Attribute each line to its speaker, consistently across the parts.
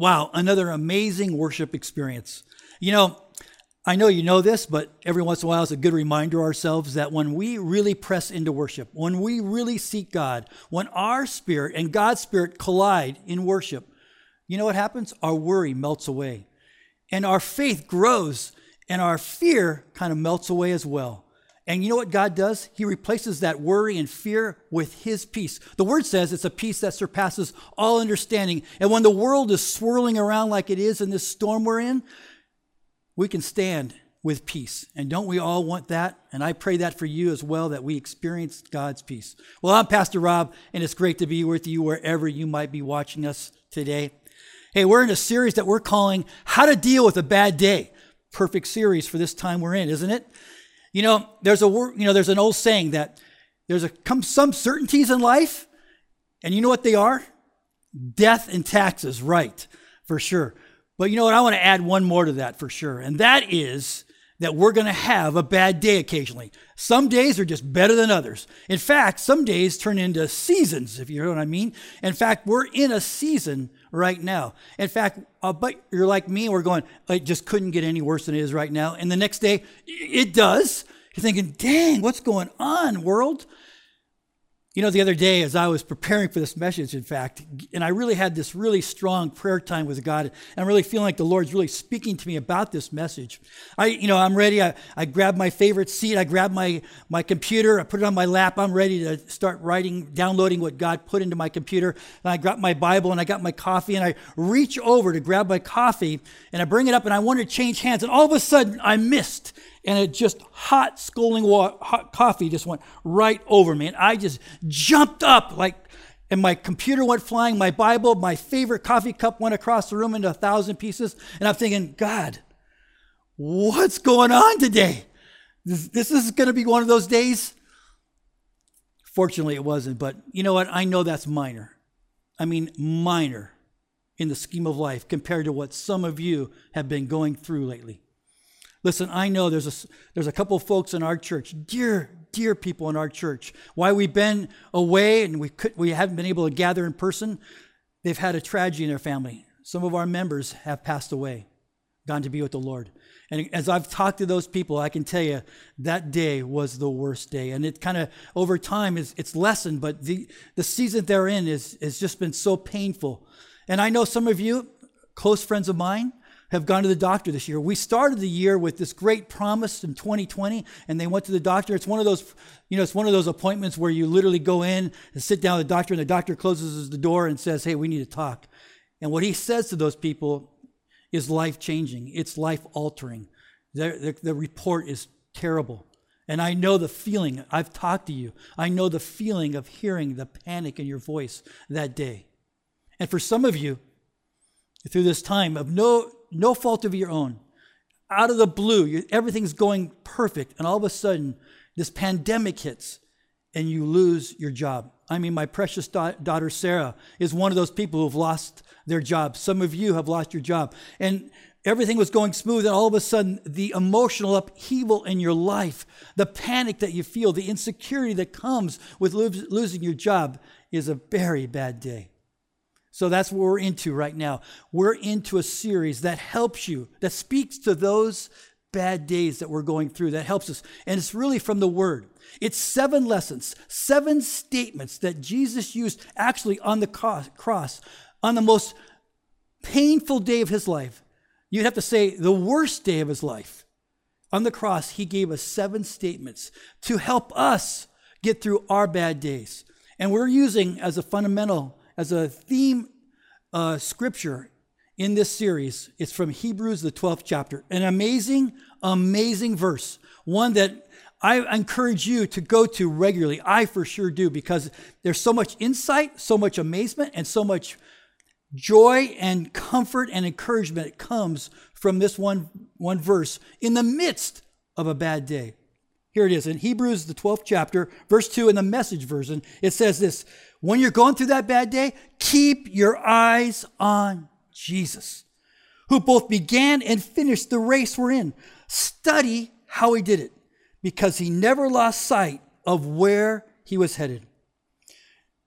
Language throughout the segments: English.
Speaker 1: Wow, another amazing worship experience. You know, I know you know this, but every once in a while it's a good reminder ourselves that when we really press into worship, when we really seek God, when our spirit and God's spirit collide in worship, you know what happens? Our worry melts away. And our faith grows, and our fear kind of melts away as well. And you know what God does? He replaces that worry and fear with His peace. The Word says it's a peace that surpasses all understanding. And when the world is swirling around like it is in this storm we're in, we can stand with peace. And don't we all want that? And I pray that for you as well, that we experience God's peace. Well, I'm Pastor Rob, and it's great to be with you wherever you might be watching us today. Hey, we're in a series that we're calling How to Deal with a Bad Day. Perfect series for this time we're in, isn't it? You know, there's a word, you know, there's an old saying that there's a come some certainties in life, and you know what they are? Death and taxes, right, for sure. But you know what? I want to add one more to that for sure, and that is that we're going to have a bad day occasionally. Some days are just better than others. In fact, some days turn into seasons, if you know what I mean. In fact, we're in a season right now. In fact, uh, but you're like me, we're going, it just couldn't get any worse than it is right now. And the next day, it does. You're thinking, dang, what's going on, world? You know, the other day, as I was preparing for this message, in fact, and I really had this really strong prayer time with God, and I'm really feeling like the Lord's really speaking to me about this message. I, you know, I'm ready. I, I grab my favorite seat. I grab my, my computer. I put it on my lap. I'm ready to start writing, downloading what God put into my computer. And I got my Bible and I got my coffee, and I reach over to grab my coffee, and I bring it up, and I want to change hands, and all of a sudden, I missed and it just hot scalding water, hot coffee just went right over me. And i just jumped up like and my computer went flying my bible my favorite coffee cup went across the room into a thousand pieces. And i'm thinking god what's going on today? This, this is going to be one of those days. Fortunately it wasn't but you know what? I know that's minor. I mean minor in the scheme of life compared to what some of you have been going through lately Listen, I know there's a, there's a couple folks in our church, dear, dear people in our church. Why we've been away and we, could, we haven't been able to gather in person, they've had a tragedy in their family. Some of our members have passed away, gone to be with the Lord. And as I've talked to those people, I can tell you that day was the worst day. And it kind of, over time, is it's lessened, but the, the season they're in is, has just been so painful. And I know some of you, close friends of mine, have gone to the doctor this year. We started the year with this great promise in 2020, and they went to the doctor. It's one of those, you know, it's one of those appointments where you literally go in and sit down with the doctor, and the doctor closes the door and says, Hey, we need to talk. And what he says to those people is life changing, it's life altering. The, the, the report is terrible. And I know the feeling. I've talked to you. I know the feeling of hearing the panic in your voice that day. And for some of you, through this time of no no fault of your own. Out of the blue, everything's going perfect, and all of a sudden, this pandemic hits and you lose your job. I mean, my precious da- daughter Sarah is one of those people who've lost their job. Some of you have lost your job. And everything was going smooth, and all of a sudden, the emotional upheaval in your life, the panic that you feel, the insecurity that comes with lo- losing your job is a very bad day. So that's what we're into right now. We're into a series that helps you, that speaks to those bad days that we're going through, that helps us. And it's really from the Word. It's seven lessons, seven statements that Jesus used actually on the cross, on the most painful day of his life. You'd have to say the worst day of his life. On the cross, he gave us seven statements to help us get through our bad days. And we're using as a fundamental as a theme uh, scripture in this series. It's from Hebrews, the 12th chapter. An amazing, amazing verse. One that I encourage you to go to regularly. I for sure do because there's so much insight, so much amazement, and so much joy and comfort and encouragement comes from this one, one verse in the midst of a bad day. Here it is in Hebrews, the 12th chapter, verse 2 in the message version. It says this When you're going through that bad day, keep your eyes on Jesus, who both began and finished the race we're in. Study how he did it, because he never lost sight of where he was headed.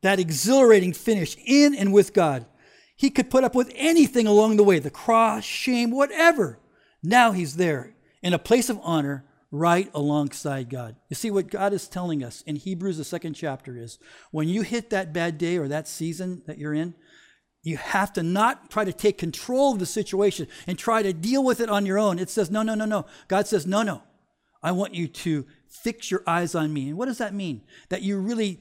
Speaker 1: That exhilarating finish in and with God. He could put up with anything along the way the cross, shame, whatever. Now he's there in a place of honor right alongside God. You see, what God is telling us in Hebrews, the second chapter, is when you hit that bad day or that season that you're in, you have to not try to take control of the situation and try to deal with it on your own. It says, no, no, no, no. God says, no, no. I want you to fix your eyes on me. And what does that mean? That you really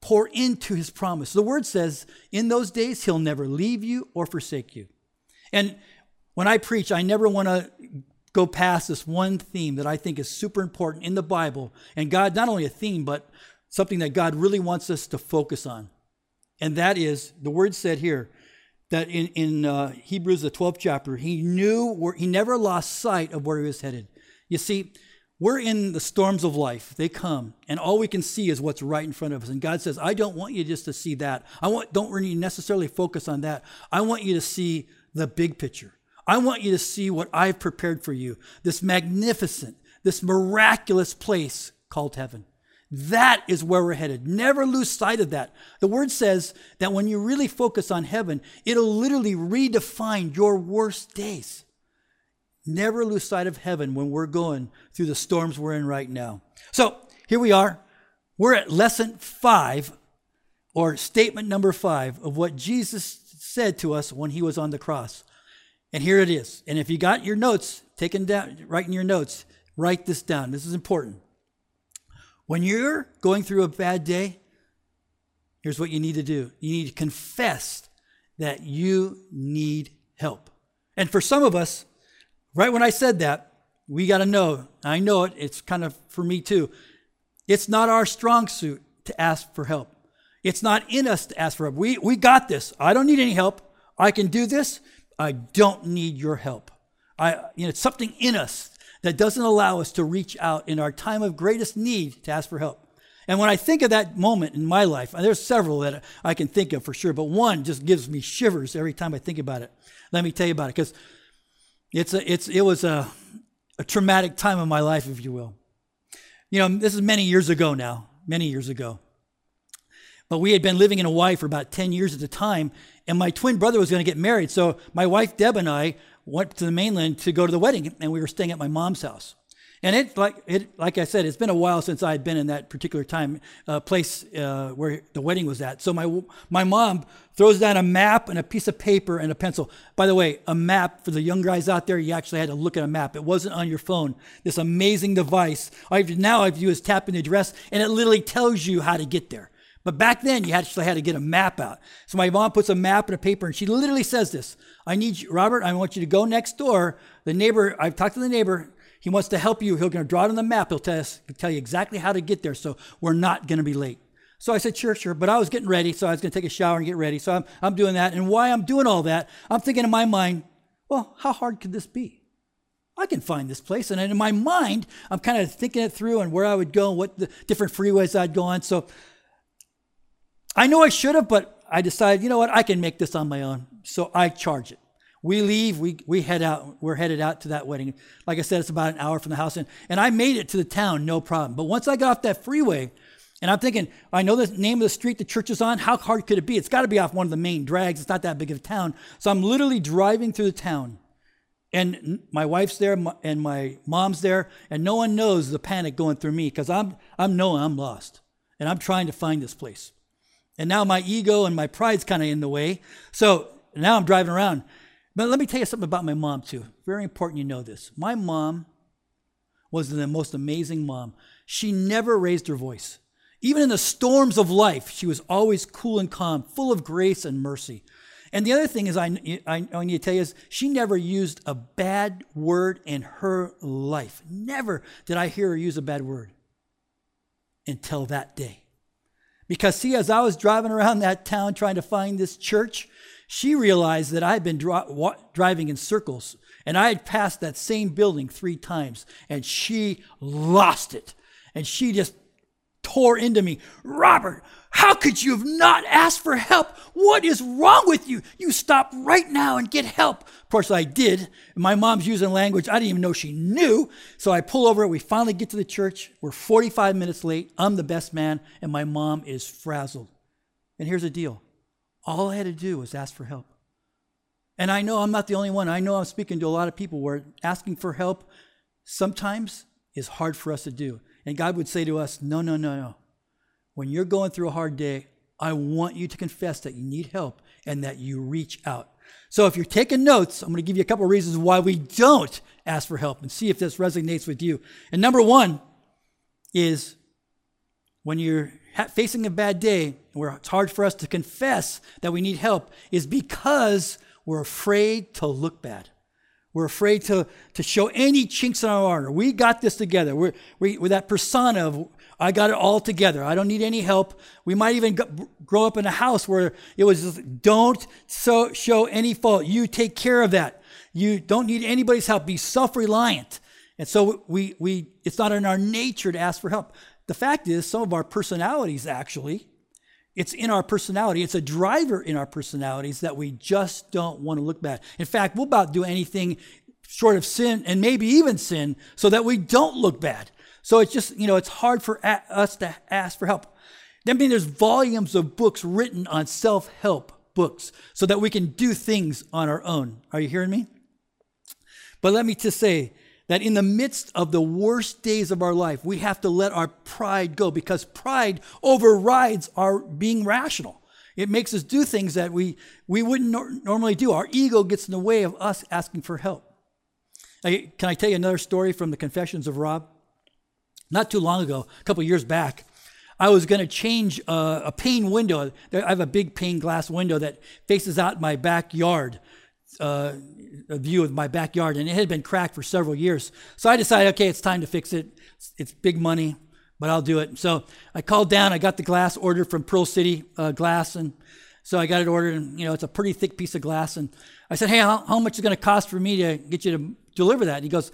Speaker 1: pour into his promise. The word says, in those days, he'll never leave you or forsake you. And when I preach, I never want to go past this one theme that I think is super important in the Bible. And God, not only a theme, but something that God really wants us to focus on. And that is the word said here that in, in uh, Hebrews, the 12th chapter, he knew where he never lost sight of where he was headed. You see, we're in the storms of life. They come, and all we can see is what's right in front of us. And God says, I don't want you just to see that. I want don't really necessarily focus on that. I want you to see the big picture. I want you to see what I've prepared for you this magnificent, this miraculous place called heaven. That is where we're headed. Never lose sight of that. The word says that when you really focus on heaven, it'll literally redefine your worst days. Never lose sight of heaven when we're going through the storms we're in right now. So here we are. We're at lesson five, or statement number five, of what Jesus said to us when he was on the cross. And here it is. And if you got your notes taken down, writing your notes, write this down. This is important. When you're going through a bad day, here's what you need to do you need to confess that you need help. And for some of us, right when I said that, we got to know, I know it, it's kind of for me too. It's not our strong suit to ask for help. It's not in us to ask for help. We, we got this. I don't need any help. I can do this. I don't need your help. I, you know, it's something in us that doesn't allow us to reach out in our time of greatest need to ask for help. And when I think of that moment in my life, there's several that I can think of for sure, but one just gives me shivers every time I think about it. Let me tell you about it, because it's a, it's, it was a, a traumatic time of my life, if you will. You know, this is many years ago now, many years ago. But we had been living in Hawaii for about 10 years at the time, and my twin brother was going to get married. So my wife, Deb, and I went to the mainland to go to the wedding, and we were staying at my mom's house. And it, like it, like I said, it's been a while since I had been in that particular time uh, place uh, where the wedding was at. So my my mom throws down a map and a piece of paper and a pencil. By the way, a map for the young guys out there, you actually had to look at a map. It wasn't on your phone. This amazing device. I've, now I've used tap in the address, and it literally tells you how to get there. But back then, you actually had to get a map out. So my mom puts a map in a paper, and she literally says this: "I need you, Robert. I want you to go next door. The neighbor. I've talked to the neighbor. He wants to help you. He'll going to draw it on the map. He'll tell us, tell you exactly how to get there. So we're not going to be late." So I said, "Sure, sure." But I was getting ready, so I was going to take a shower and get ready. So I'm I'm doing that, and why I'm doing all that, I'm thinking in my mind, well, how hard could this be? I can find this place. And in my mind, I'm kind of thinking it through and where I would go and what the different freeways I'd go on. So I know I should have, but I decided, you know what, I can make this on my own. So I charge it. We leave, we, we head out, we're headed out to that wedding. Like I said, it's about an hour from the house. And, and I made it to the town, no problem. But once I got off that freeway, and I'm thinking, I know the name of the street the church is on. How hard could it be? It's got to be off one of the main drags. It's not that big of a town. So I'm literally driving through the town. And my wife's there and my mom's there. And no one knows the panic going through me because I'm, I'm knowing I'm lost. And I'm trying to find this place. And now my ego and my pride's kind of in the way. So now I'm driving around. But let me tell you something about my mom, too. Very important you know this. My mom was the most amazing mom. She never raised her voice. Even in the storms of life, she was always cool and calm, full of grace and mercy. And the other thing is, I, I, I need to tell you is, she never used a bad word in her life. Never did I hear her use a bad word until that day. Because, see, as I was driving around that town trying to find this church, she realized that I had been wa- driving in circles and I had passed that same building three times and she lost it. And she just tore into me. Robert, how could you have not asked for help? What is wrong with you? You stop right now and get help. Of course, I did. My mom's using language I didn't even know she knew. So I pull over. We finally get to the church. We're 45 minutes late. I'm the best man, and my mom is frazzled. And here's the deal All I had to do was ask for help. And I know I'm not the only one. I know I'm speaking to a lot of people where asking for help sometimes is hard for us to do. And God would say to us, No, no, no, no. When you're going through a hard day, I want you to confess that you need help and that you reach out. So if you're taking notes, I'm going to give you a couple of reasons why we don't ask for help and see if this resonates with you. And number one is when you're facing a bad day, where it's hard for us to confess that we need help, is because we're afraid to look bad. We're afraid to, to show any chinks in our armor. We got this together. We're, we, are that persona of, I got it all together. I don't need any help. We might even grow up in a house where it was just, don't so, show any fault. You take care of that. You don't need anybody's help. Be self reliant. And so we, we, it's not in our nature to ask for help. The fact is, some of our personalities actually, it's in our personality. It's a driver in our personalities that we just don't want to look bad. In fact, we'll about do anything short of sin and maybe even sin so that we don't look bad. So it's just, you know, it's hard for us to ask for help. I mean, there's volumes of books written on self help books so that we can do things on our own. Are you hearing me? But let me just say that in the midst of the worst days of our life, we have to let our pride go because pride overrides our being rational. It makes us do things that we, we wouldn't nor- normally do. Our ego gets in the way of us asking for help. I, can I tell you another story from the Confessions of Rob? Not too long ago, a couple years back, I was going to change a, a pane window. I have a big pane glass window that faces out my backyard uh, a view of my backyard, and it had been cracked for several years. So I decided, okay, it's time to fix it. It's, it's big money, but I'll do it. So I called down. I got the glass ordered from Pearl City uh, Glass, and so I got it ordered. And you know, it's a pretty thick piece of glass. And I said, hey, how, how much is it going to cost for me to get you to deliver that? And he goes,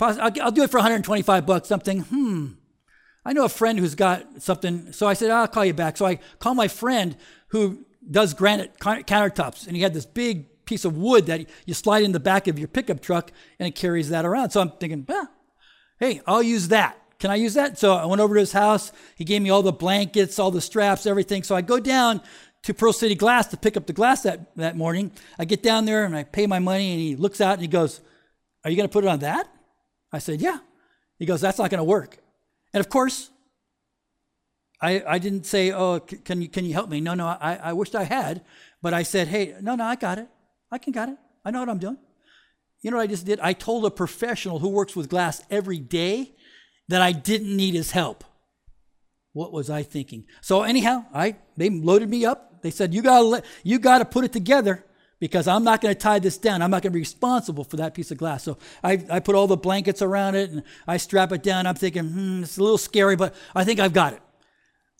Speaker 1: I'll, do it for 125 bucks. Something. Hmm. I know a friend who's got something. So I said, I'll call you back. So I call my friend who does granite countertops, and he had this big piece of wood that you slide in the back of your pickup truck and it carries that around. So I'm thinking, hey, I'll use that. Can I use that? So I went over to his house. He gave me all the blankets, all the straps, everything. So I go down to Pearl City Glass to pick up the glass that, that morning. I get down there and I pay my money and he looks out and he goes, Are you going to put it on that? I said, Yeah. He goes, That's not going to work. And of course, I, I didn't say, Oh, can you, can you help me? No, no, I, I wished I had. But I said, Hey, no, no, I got it. I can got it. I know what I'm doing. You know what I just did? I told a professional who works with glass every day that I didn't need his help. What was I thinking? So anyhow, I they loaded me up. They said, "You gotta you gotta put it together because I'm not going to tie this down. I'm not going to be responsible for that piece of glass." So I, I put all the blankets around it and I strap it down. I'm thinking, hmm, it's a little scary, but I think I've got it.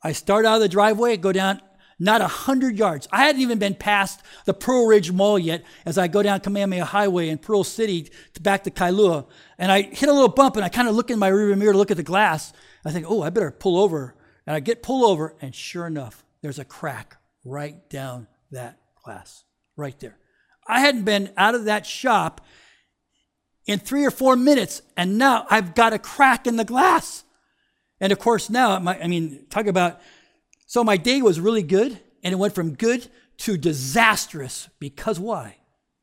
Speaker 1: I start out of the driveway, go down not a hundred yards. I hadn't even been past the Pearlridge Mall yet as I go down Kamehameha Highway in Pearl City to back to Kailua. And I hit a little bump and I kind of look in my rearview mirror to look at the glass. I think, oh, I better pull over. And I get pull over, and sure enough, there's a crack right down that glass, right there. I hadn't been out of that shop in three or four minutes, and now I've got a crack in the glass. And of course, now, my, I mean, talk about so my day was really good, and it went from good to disastrous because why?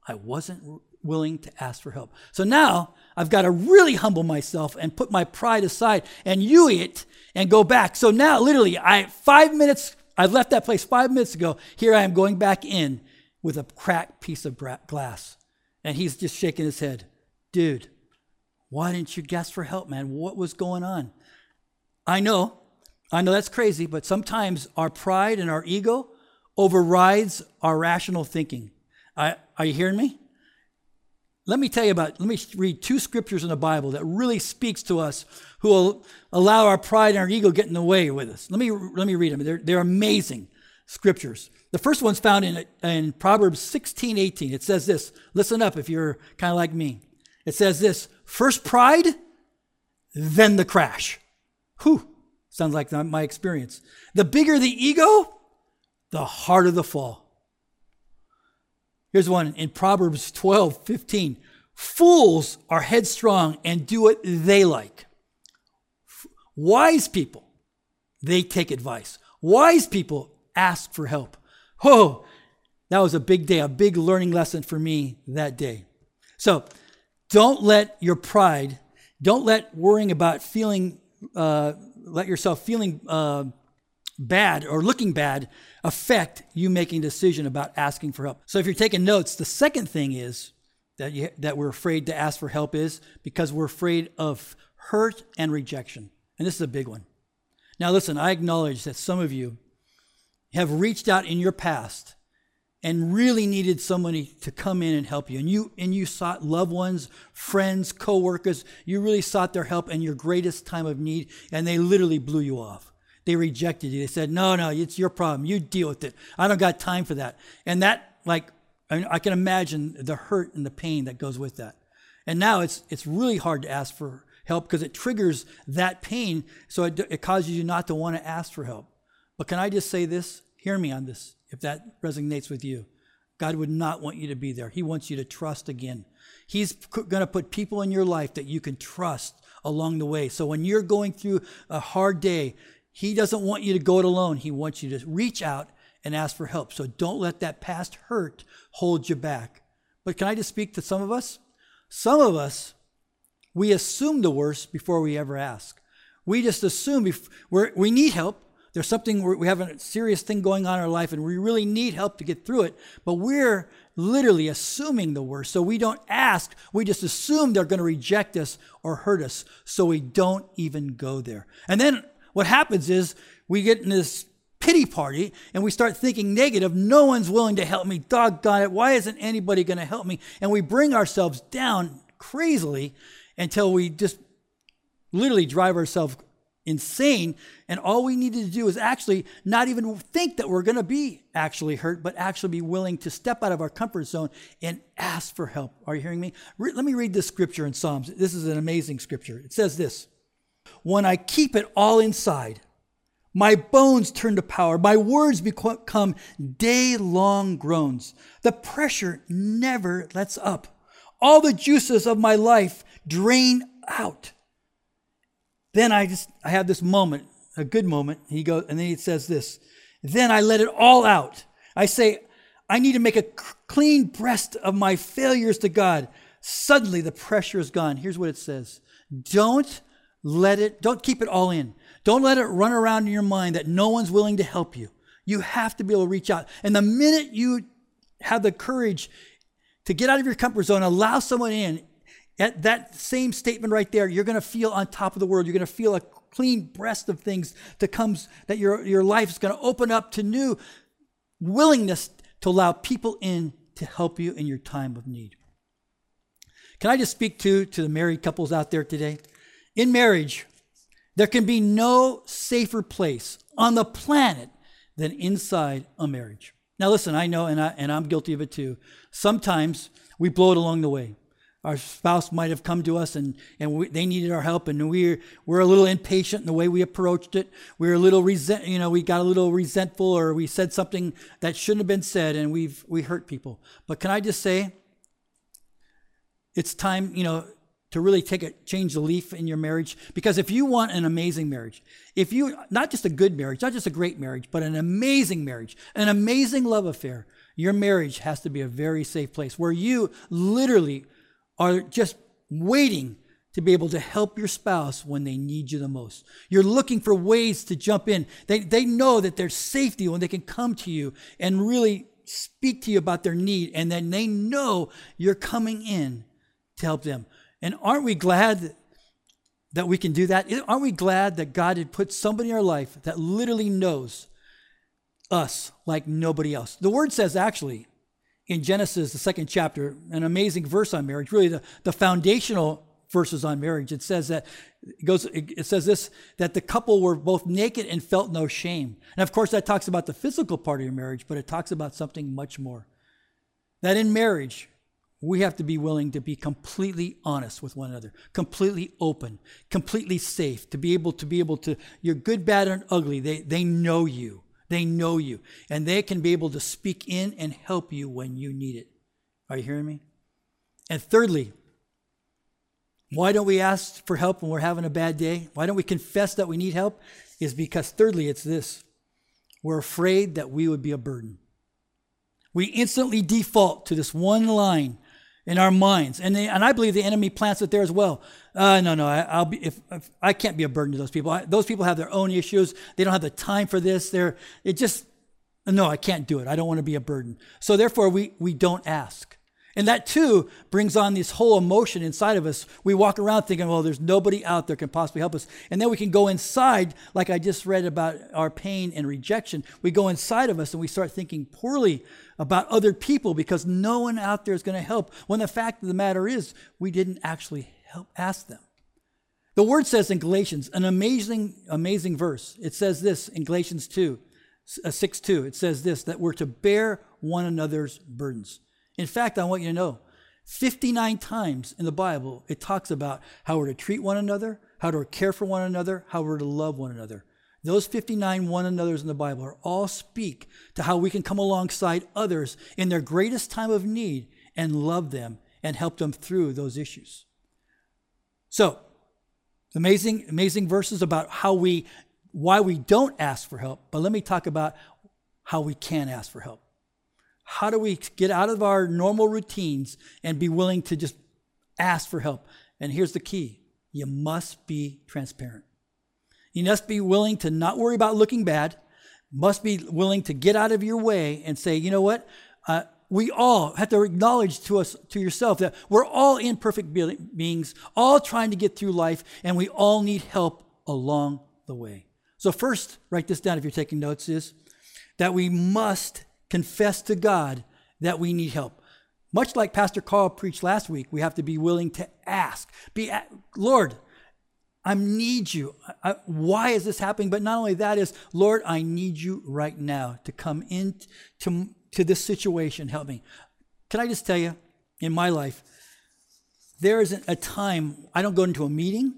Speaker 1: I wasn't willing to ask for help. So now I've got to really humble myself and put my pride aside and you it and go back. So now, literally, I five minutes. I left that place five minutes ago. Here I am going back in with a cracked piece of glass, and he's just shaking his head, dude. Why didn't you ask for help, man? What was going on? I know I know that's crazy, but sometimes our pride and our ego overrides our rational thinking. I, are you hearing me? Let me tell you about, let me read two scriptures in the Bible that really speaks to us who will allow our pride and our ego get in the way with us. Let me, let me read them. They're, they're amazing scriptures. The first one's found in, in Proverbs 16, 18. It says this. Listen up if you're kind of like me. It says this, first pride, then the crash. Whew. Sounds like my experience. The bigger the ego, the harder the fall. Here's one in Proverbs 12 15. Fools are headstrong and do what they like. Wise people, they take advice. Wise people ask for help. Oh, that was a big day, a big learning lesson for me that day. So don't let your pride, don't let worrying about feeling, uh, let yourself feeling uh, bad or looking bad affect you making a decision about asking for help. So if you're taking notes, the second thing is that you, that we're afraid to ask for help is because we're afraid of hurt and rejection. And this is a big one. Now listen, I acknowledge that some of you have reached out in your past and really needed somebody to come in and help you. And you and you sought loved ones friends co-workers. You really sought their help in your greatest time of need and they literally blew you off. They rejected you. They said no no it's your problem. You deal with it. I don't got time for that. And that like I, mean, I can imagine the hurt and the pain that goes with that. And now it's it's really hard to ask for help because it triggers that pain. So it, it causes you not to want to ask for help but can i just say this hear me on this if that resonates with you. God would not want you to be there. He wants you to trust again. He's going to put people in your life that you can trust along the way. So when you're going through a hard day, He doesn't want you to go it alone. He wants you to reach out and ask for help. So don't let that past hurt hold you back. But can I just speak to some of us? Some of us, we assume the worst before we ever ask. We just assume we we need help there's something we have a serious thing going on in our life and we really need help to get through it but we're literally assuming the worst. So we don't ask we just assume they're going to reject us or hurt us. So we don't even go there. And then what happens is we get in this pity party and we start thinking negative. No one's willing to help me. Doggone it. Why isn't anybody going to help me? And we bring ourselves down crazily until we just literally drive ourselves insane. And all we needed to do is actually not even think that we're going to be actually hurt, but actually be willing to step out of our comfort zone and ask for help. Are you hearing me? Re- let me read this scripture in Psalms. This is an amazing scripture. It says this When I keep it all inside, my bones turn to power. My words become day long groans. The pressure never lets up. All the juices of my life drain out. Then I just I have this moment, a good moment. He goes, and then he says this. Then I let it all out. I say, I need to make a clean breast of my failures to God. Suddenly the pressure is gone. Here's what it says. Don't let it, don't keep it all in. Don't let it run around in your mind that no one's willing to help you. You have to be able to reach out. And the minute you have the courage to get out of your comfort zone, allow someone in, at that same statement right there, you're going to feel on top of the world. You're going to feel a clean breast of things that comes, that your, your life is going to open up to new willingness to allow people in to help you in your time of need. Can I just speak to, to the married couples out there today? In marriage, there can be no safer place on the planet than inside a marriage. Now, listen, I know, and, I, and I'm guilty of it too. Sometimes we blow it along the way our spouse might have come to us and, and we, they needed our help and we're, we're a little impatient in the way we approached it. We're a little resent you know we got a little resentful or we said something that shouldn't have been said and we've we hurt people. But can i just say it's time you know to really take a change the leaf in your marriage. Because if you want an amazing marriage if you not just a good marriage not just a great marriage but an amazing marriage an amazing love affair your marriage has to be a very safe place where you literally are just waiting to be able to help your spouse when they need you the most. You're looking for ways to jump in. They, they know that there's safety when they can come to you and really speak to you about their need, and then they know you're coming in to help them. And aren't we glad that we can do that? Aren't we glad that God had put somebody in our life that literally knows us like nobody else? The word says actually in Genesis, the second chapter, an amazing verse on marriage, really the, the foundational verses on marriage. It says that it goes it says this that the couple were both naked and felt no shame. And of course that talks about the physical part of your marriage, but it talks about something much more. That in marriage, we have to be willing to be completely honest with one another, completely open, completely safe, to be able to be able to, you're good, bad, and ugly. They, they know you. They know you, and they can be able to speak in and help you when you need it. Are you hearing me? And thirdly, why don't we ask for help when we're having a bad day? Why don't we confess that we need help? Is because, thirdly, it's this we're afraid that we would be a burden. We instantly default to this one line in our minds, and they, and I believe the enemy plants it there as well. Uh, no, no, I, will be if, if, I can't be a burden to those people. I, those people have their own issues. They don't have the time for this. They're it just no, I can't do it. I don't want to be a burden. So therefore, we we don't ask. And that too brings on this whole emotion inside of us. We walk around thinking, well, there's nobody out there can possibly help us. And then we can go inside, like I just read about our pain and rejection. We go inside of us and we start thinking poorly about other people because no one out there is going to help. When the fact of the matter is, we didn't actually help ask them. The word says in Galatians, an amazing, amazing verse. It says this in Galatians 2, uh, 6 2. It says this that we're to bear one another's burdens. In fact, I want you to know 59 times in the Bible, it talks about how we're to treat one another, how to care for one another, how we're to love one another. Those 59 one another's in the Bible are all speak to how we can come alongside others in their greatest time of need and love them and help them through those issues. So, amazing, amazing verses about how we, why we don't ask for help. But let me talk about how we can ask for help. How do we get out of our normal routines and be willing to just ask for help? And here's the key you must be transparent. You must be willing to not worry about looking bad, must be willing to get out of your way and say, you know what? Uh, we all have to acknowledge to us to yourself that we're all imperfect beings all trying to get through life and we all need help along the way so first write this down if you're taking notes is that we must confess to God that we need help. Much like Pastor Carl preached last week, we have to be willing to ask. Be Lord, I need you. I, why is this happening? But not only that is, Lord, I need you right now to come in to, to this situation. Help me. Can I just tell you, in my life, there isn't a time I don't go into a meeting,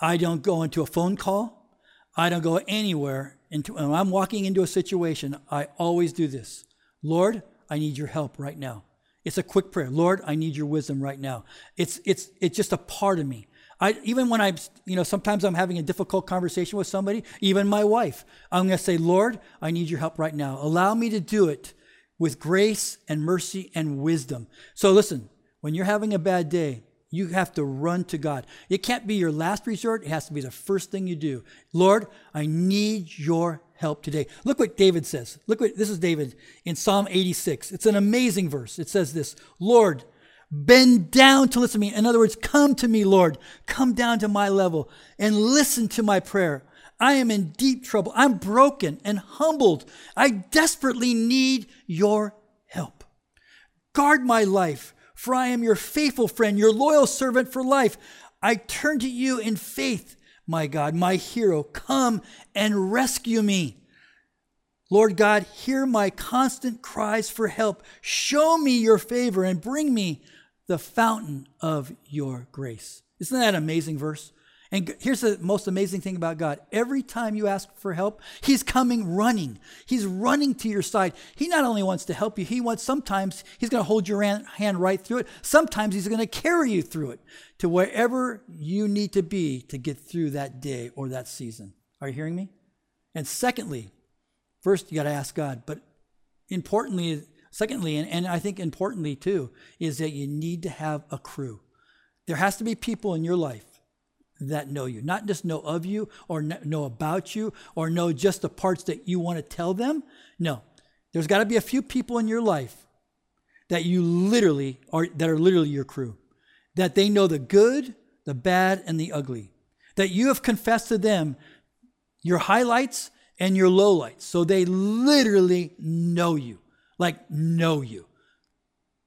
Speaker 1: I don't go into a phone call, I don't go anywhere into, when I'm walking into a situation, I always do this Lord, I need your help right now. It's a quick prayer. Lord, I need your wisdom right now. It's, it's, it's just a part of me. I, even when I'm, you know, sometimes I'm having a difficult conversation with somebody, even my wife, I'm going to say, Lord, I need your help right now. Allow me to do it with grace and mercy and wisdom. So listen, when you're having a bad day, you have to run to God. It can't be your last resort, it has to be the first thing you do. Lord, I need your help today. Look what David says. Look what this is David in Psalm 86. It's an amazing verse. It says this Lord, bend down to listen to me. In other words, come to me, Lord. Come down to my level and listen to my prayer. I am in deep trouble. I'm broken and humbled. I desperately need your help. Guard my life for I am your faithful friend, your loyal servant for life. I turn to you in faith, my God, my hero. Come and rescue me. Lord God, hear my constant cries for help. Show me your favor and bring me the fountain of your grace. Isn't that an amazing verse? And here's the most amazing thing about God. Every time you ask for help, He's coming running. He's running to your side. He not only wants to help you, He wants sometimes He's going to hold your hand right through it. Sometimes He's going to carry you through it to wherever you need to be to get through that day or that season. Are you hearing me? And secondly, first you got to ask God, but importantly, secondly, and, and I think importantly too, is that you need to have a crew. There has to be people in your life that know you, not just know of you or know about you or know just the parts that you want to tell them. No, there's got to be a few people in your life that you literally are that are literally your crew, that they know the good, the bad, and the ugly, that you have confessed to them your highlights and your lowlights, so they literally know you, like know you.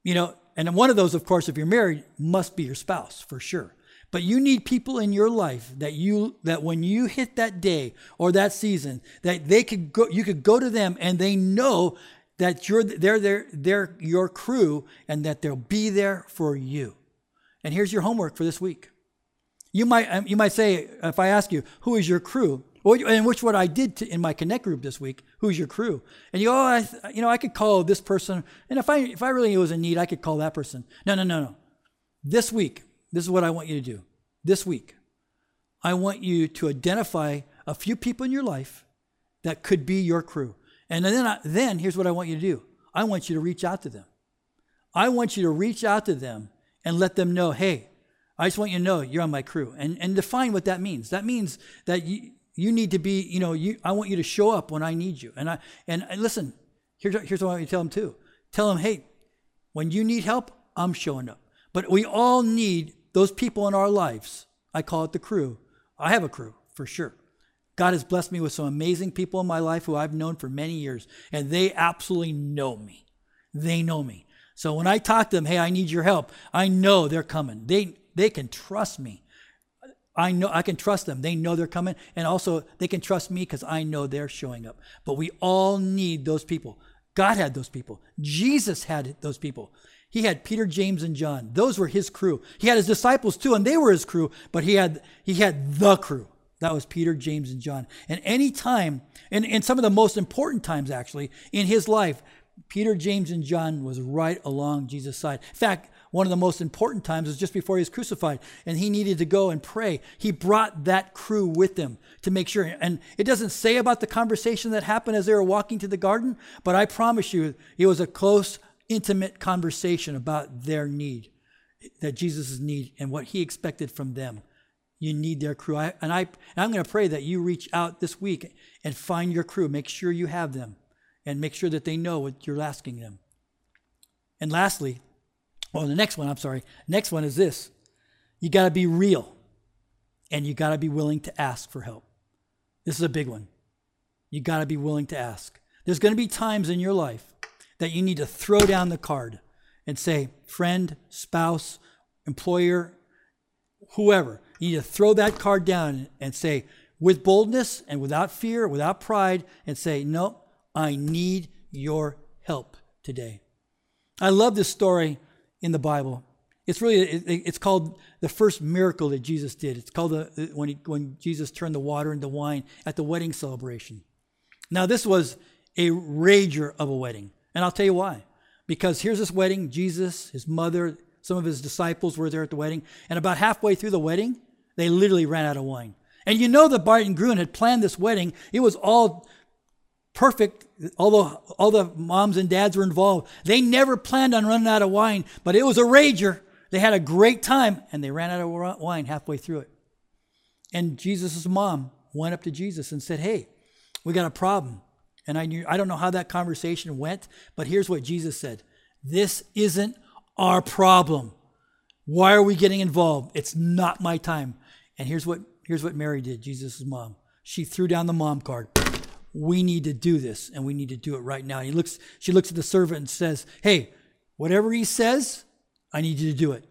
Speaker 1: You know, and one of those, of course, if you're married, must be your spouse for sure. But you need people in your life that you that when you hit that day or that season, that they could go you could go to them and they know that you're they're they're, they're your crew and that they'll be there for you. And here's your homework for this week. You might um, you might say if I ask you who is your crew, and which what I did to, in my connect group this week. Who's your crew? And you, oh, I, you know, I could call this person, and if I if I really was in need, I could call that person. No, no, no, no. This week, this is what I want you to do. This week, I want you to identify a few people in your life that could be your crew. And then, I, then here's what I want you to do I want you to reach out to them. I want you to reach out to them and let them know, hey, I just want you to know you're on my crew. And, and define what that means. That means that you, you need to be, you know, you, I want you to show up when I need you. And I and, listen, here's, here's what I want you to tell them too. Tell them, hey, when you need help, I'm showing up. But we all need those people in our lives. I call it the crew. I have a crew for sure. God has blessed me with some amazing people in my life who I've known for many years, and they absolutely know me. They know me. So when I talk to them, hey, I need your help, I know they're coming. They they can trust me. I know I can trust them. They know they're coming, and also they can trust me because I know they're showing up. But we all need those people. God had those people. Jesus had those people. He had Peter, James, and John. Those were his crew. He had his disciples too, and they were his crew. But he had he had the crew. That was Peter, James, and John. And any time, and, and some of the most important times actually in his life, Peter, James, and John was right along Jesus' side. In fact, one of the most important times was just before he was crucified, and he needed to go and pray. He brought that crew with him to make sure. And it doesn't say about the conversation that happened as they were walking to the garden, but I promise you, it was a close, intimate conversation about their need, that Jesus' need, and what he expected from them. You need their crew. I, and, I, and I'm going to pray that you reach out this week and find your crew. Make sure you have them and make sure that they know what you're asking them. And lastly, well, the next one, I'm sorry, next one is this you got to be real and you got to be willing to ask for help. This is a big one. You got to be willing to ask. There's going to be times in your life that you need to throw down the card and say, friend, spouse, employer, whoever, you need to throw that card down and say, with boldness and without fear, without pride, and say, No, I need your help today. I love this story in the Bible. It's really it's called the first miracle that Jesus did. It's called the, when he, when Jesus turned the water into wine at the wedding celebration. Now this was a rager of a wedding, and I'll tell you why. Because here's this wedding, Jesus, his mother, some of his disciples were there at the wedding, and about halfway through the wedding, they literally ran out of wine. And you know the bride and had planned this wedding. It was all perfect. Although all the moms and dads were involved, they never planned on running out of wine, but it was a rager. They had a great time and they ran out of wine halfway through it. And Jesus' mom went up to Jesus and said, Hey, we got a problem. And I knew I don't know how that conversation went, but here's what Jesus said. This isn't our problem. Why are we getting involved? It's not my time. And here's what here's what Mary did, Jesus' mom. She threw down the mom card we need to do this and we need to do it right now. he looks, she looks at the servant and says, Hey, whatever he says, I need you to do it.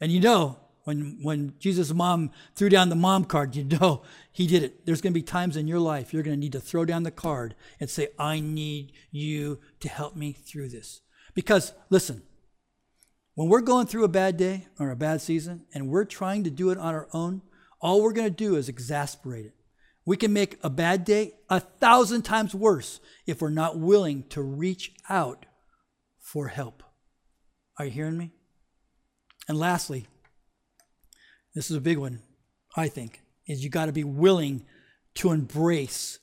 Speaker 1: And you know, when, when Jesus' mom threw down the mom card, you know he did it. There's going to be times in your life you're going to need to throw down the card and say, I need you to help me through this. Because, listen, when we're going through a bad day or a bad season and we're trying to do it on our own, all we're going to do is exasperate it. We can make a bad day a thousand times worse if we're not willing to reach out for help. Are you hearing me? And lastly, this is a big one, I think, is you got to be willing to embrace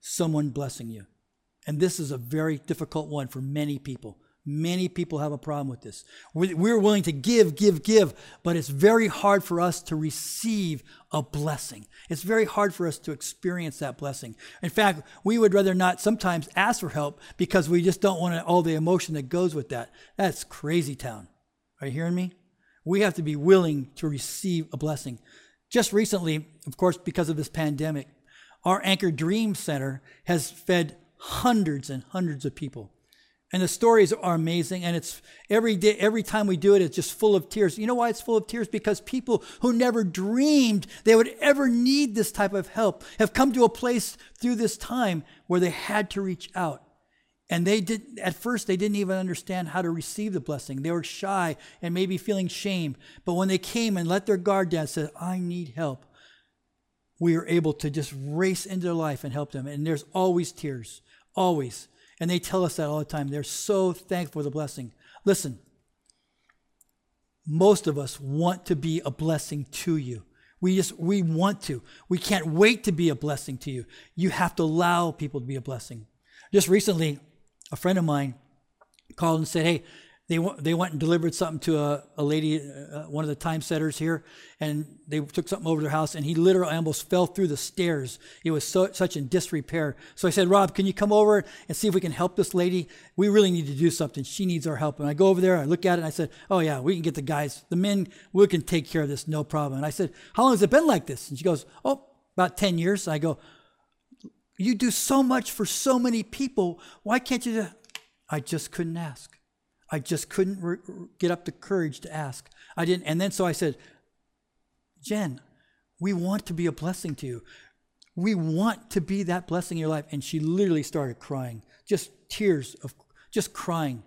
Speaker 1: someone blessing you. And this is a very difficult one for many people. Many people have a problem with this. We're willing to give, give, give, but it's very hard for us to receive a blessing. It's very hard for us to experience that blessing. In fact, we would rather not sometimes ask for help because we just don't want all the emotion that goes with that. That's crazy town. Are you hearing me? We have to be willing to receive a blessing. Just recently, of course, because of this pandemic, our Anchor Dream Center has fed hundreds and hundreds of people. And the stories are amazing. And it's every day, every time we do it, it's just full of tears. You know why it's full of tears? Because people who never dreamed they would ever need this type of help have come to a place through this time where they had to reach out. And they did, at first, they didn't even understand how to receive the blessing. They were shy and maybe feeling shame. But when they came and let their guard down, said, I need help, we were able to just race into their life and help them. And there's always tears, always. And they tell us that all the time. They're so thankful for the blessing. Listen, most of us want to be a blessing to you. We just we want to. We can't wait to be a blessing to you. You have to allow people to be a blessing. Just recently, a friend of mine called and said, "Hey, they they went and delivered something to a, a lady, uh, one of the time setters here, and they took something over to their house, and he literally almost fell through the stairs. It was so, such in disrepair. So I said, Rob, can you come over and see if we can help this lady? We really need to do something. She needs our help. And I go over there, I look at it, and I said, Oh, yeah, we can get the guys, the men, we can take care of this, no problem. And I said, How long has it been like this? And she goes, Oh, about 10 years. I go, You do so much for so many people. Why can't you? I just couldn't ask. I just couldn't re- get up the courage to ask. I didn't. And then so I said, Jen, we want to be a blessing to you. We want to be that blessing in your life. And she literally started crying, just tears of just crying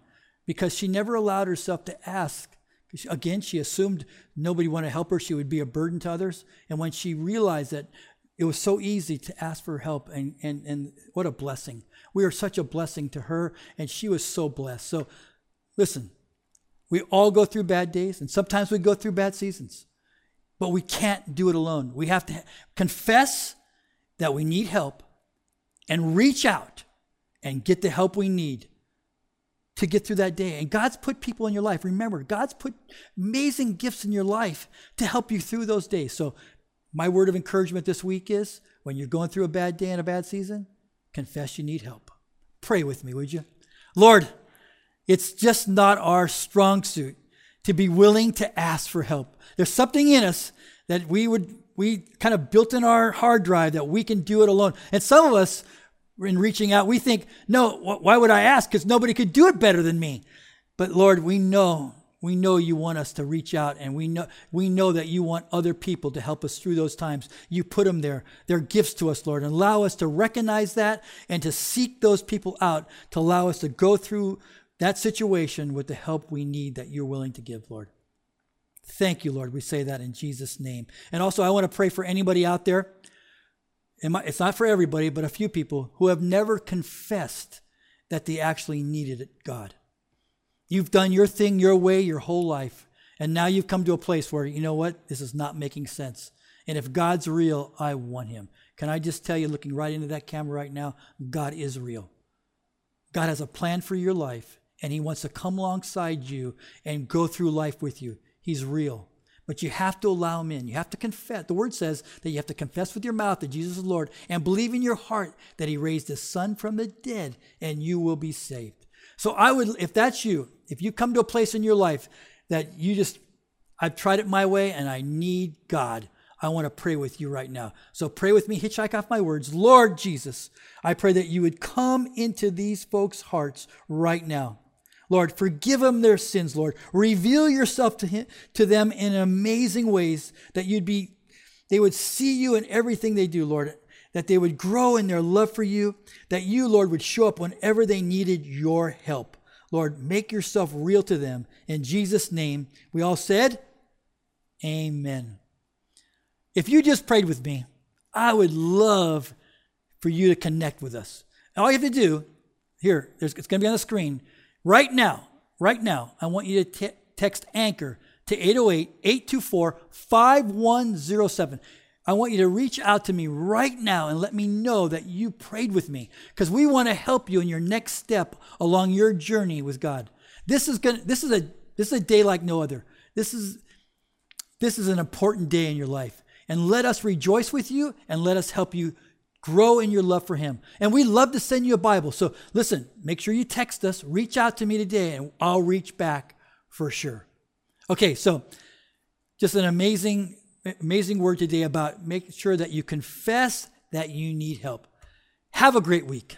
Speaker 1: because she never allowed herself to ask. Again, she assumed nobody wanted to help her. She would be a burden to others. And when she realized that it was so easy to ask for help, and, and, and what a blessing. We are such a blessing to her, and she was so blessed. So Listen, we all go through bad days, and sometimes we go through bad seasons, but we can't do it alone. We have to confess that we need help and reach out and get the help we need to get through that day. And God's put people in your life. Remember, God's put amazing gifts in your life to help you through those days. So, my word of encouragement this week is when you're going through a bad day and a bad season, confess you need help. Pray with me, would you? Lord, it's just not our strong suit to be willing to ask for help. There's something in us that we would we kind of built in our hard drive that we can do it alone. And some of us in reaching out, we think, "No, why would I ask cuz nobody could do it better than me." But Lord, we know we know you want us to reach out and we know we know that you want other people to help us through those times. You put them there. They're gifts to us, Lord. And allow us to recognize that and to seek those people out to allow us to go through that situation with the help we need that you're willing to give, Lord. Thank you, Lord. We say that in Jesus' name. And also, I want to pray for anybody out there. It's not for everybody, but a few people who have never confessed that they actually needed it, God. You've done your thing your way your whole life. And now you've come to a place where, you know what? This is not making sense. And if God's real, I want him. Can I just tell you, looking right into that camera right now, God is real. God has a plan for your life and He wants to come alongside you and go through life with you. He's real. But you have to allow Him in. You have to confess. The Word says that you have to confess with your mouth that Jesus is Lord and believe in your heart that He raised His Son from the dead, and you will be saved. So I would, if that's you, if you come to a place in your life that you just, I've tried it my way and I need God, I want to pray with you right now. So pray with me, hitchhike off my words. Lord Jesus, I pray that you would come into these folks' hearts right now. Lord, forgive them their sins, Lord. Reveal yourself to, him, to them in amazing ways that you'd be, they would see you in everything they do, Lord, that they would grow in their love for you, that you, Lord, would show up whenever they needed your help. Lord, make yourself real to them. In Jesus' name, we all said, Amen. If you just prayed with me, I would love for you to connect with us. all you have to do, here, it's going to be on the screen. Right now, right now, I want you to text Anchor to 808 824 5107. I want you to reach out to me right now and let me know that you prayed with me because we want to help you in your next step along your journey with God. This is gonna. this is a this is a day like no other. This is this is an important day in your life. And let us rejoice with you and let us help you Grow in your love for Him. And we love to send you a Bible. So listen, make sure you text us, reach out to me today, and I'll reach back for sure. Okay, so just an amazing, amazing word today about making sure that you confess that you need help. Have a great week.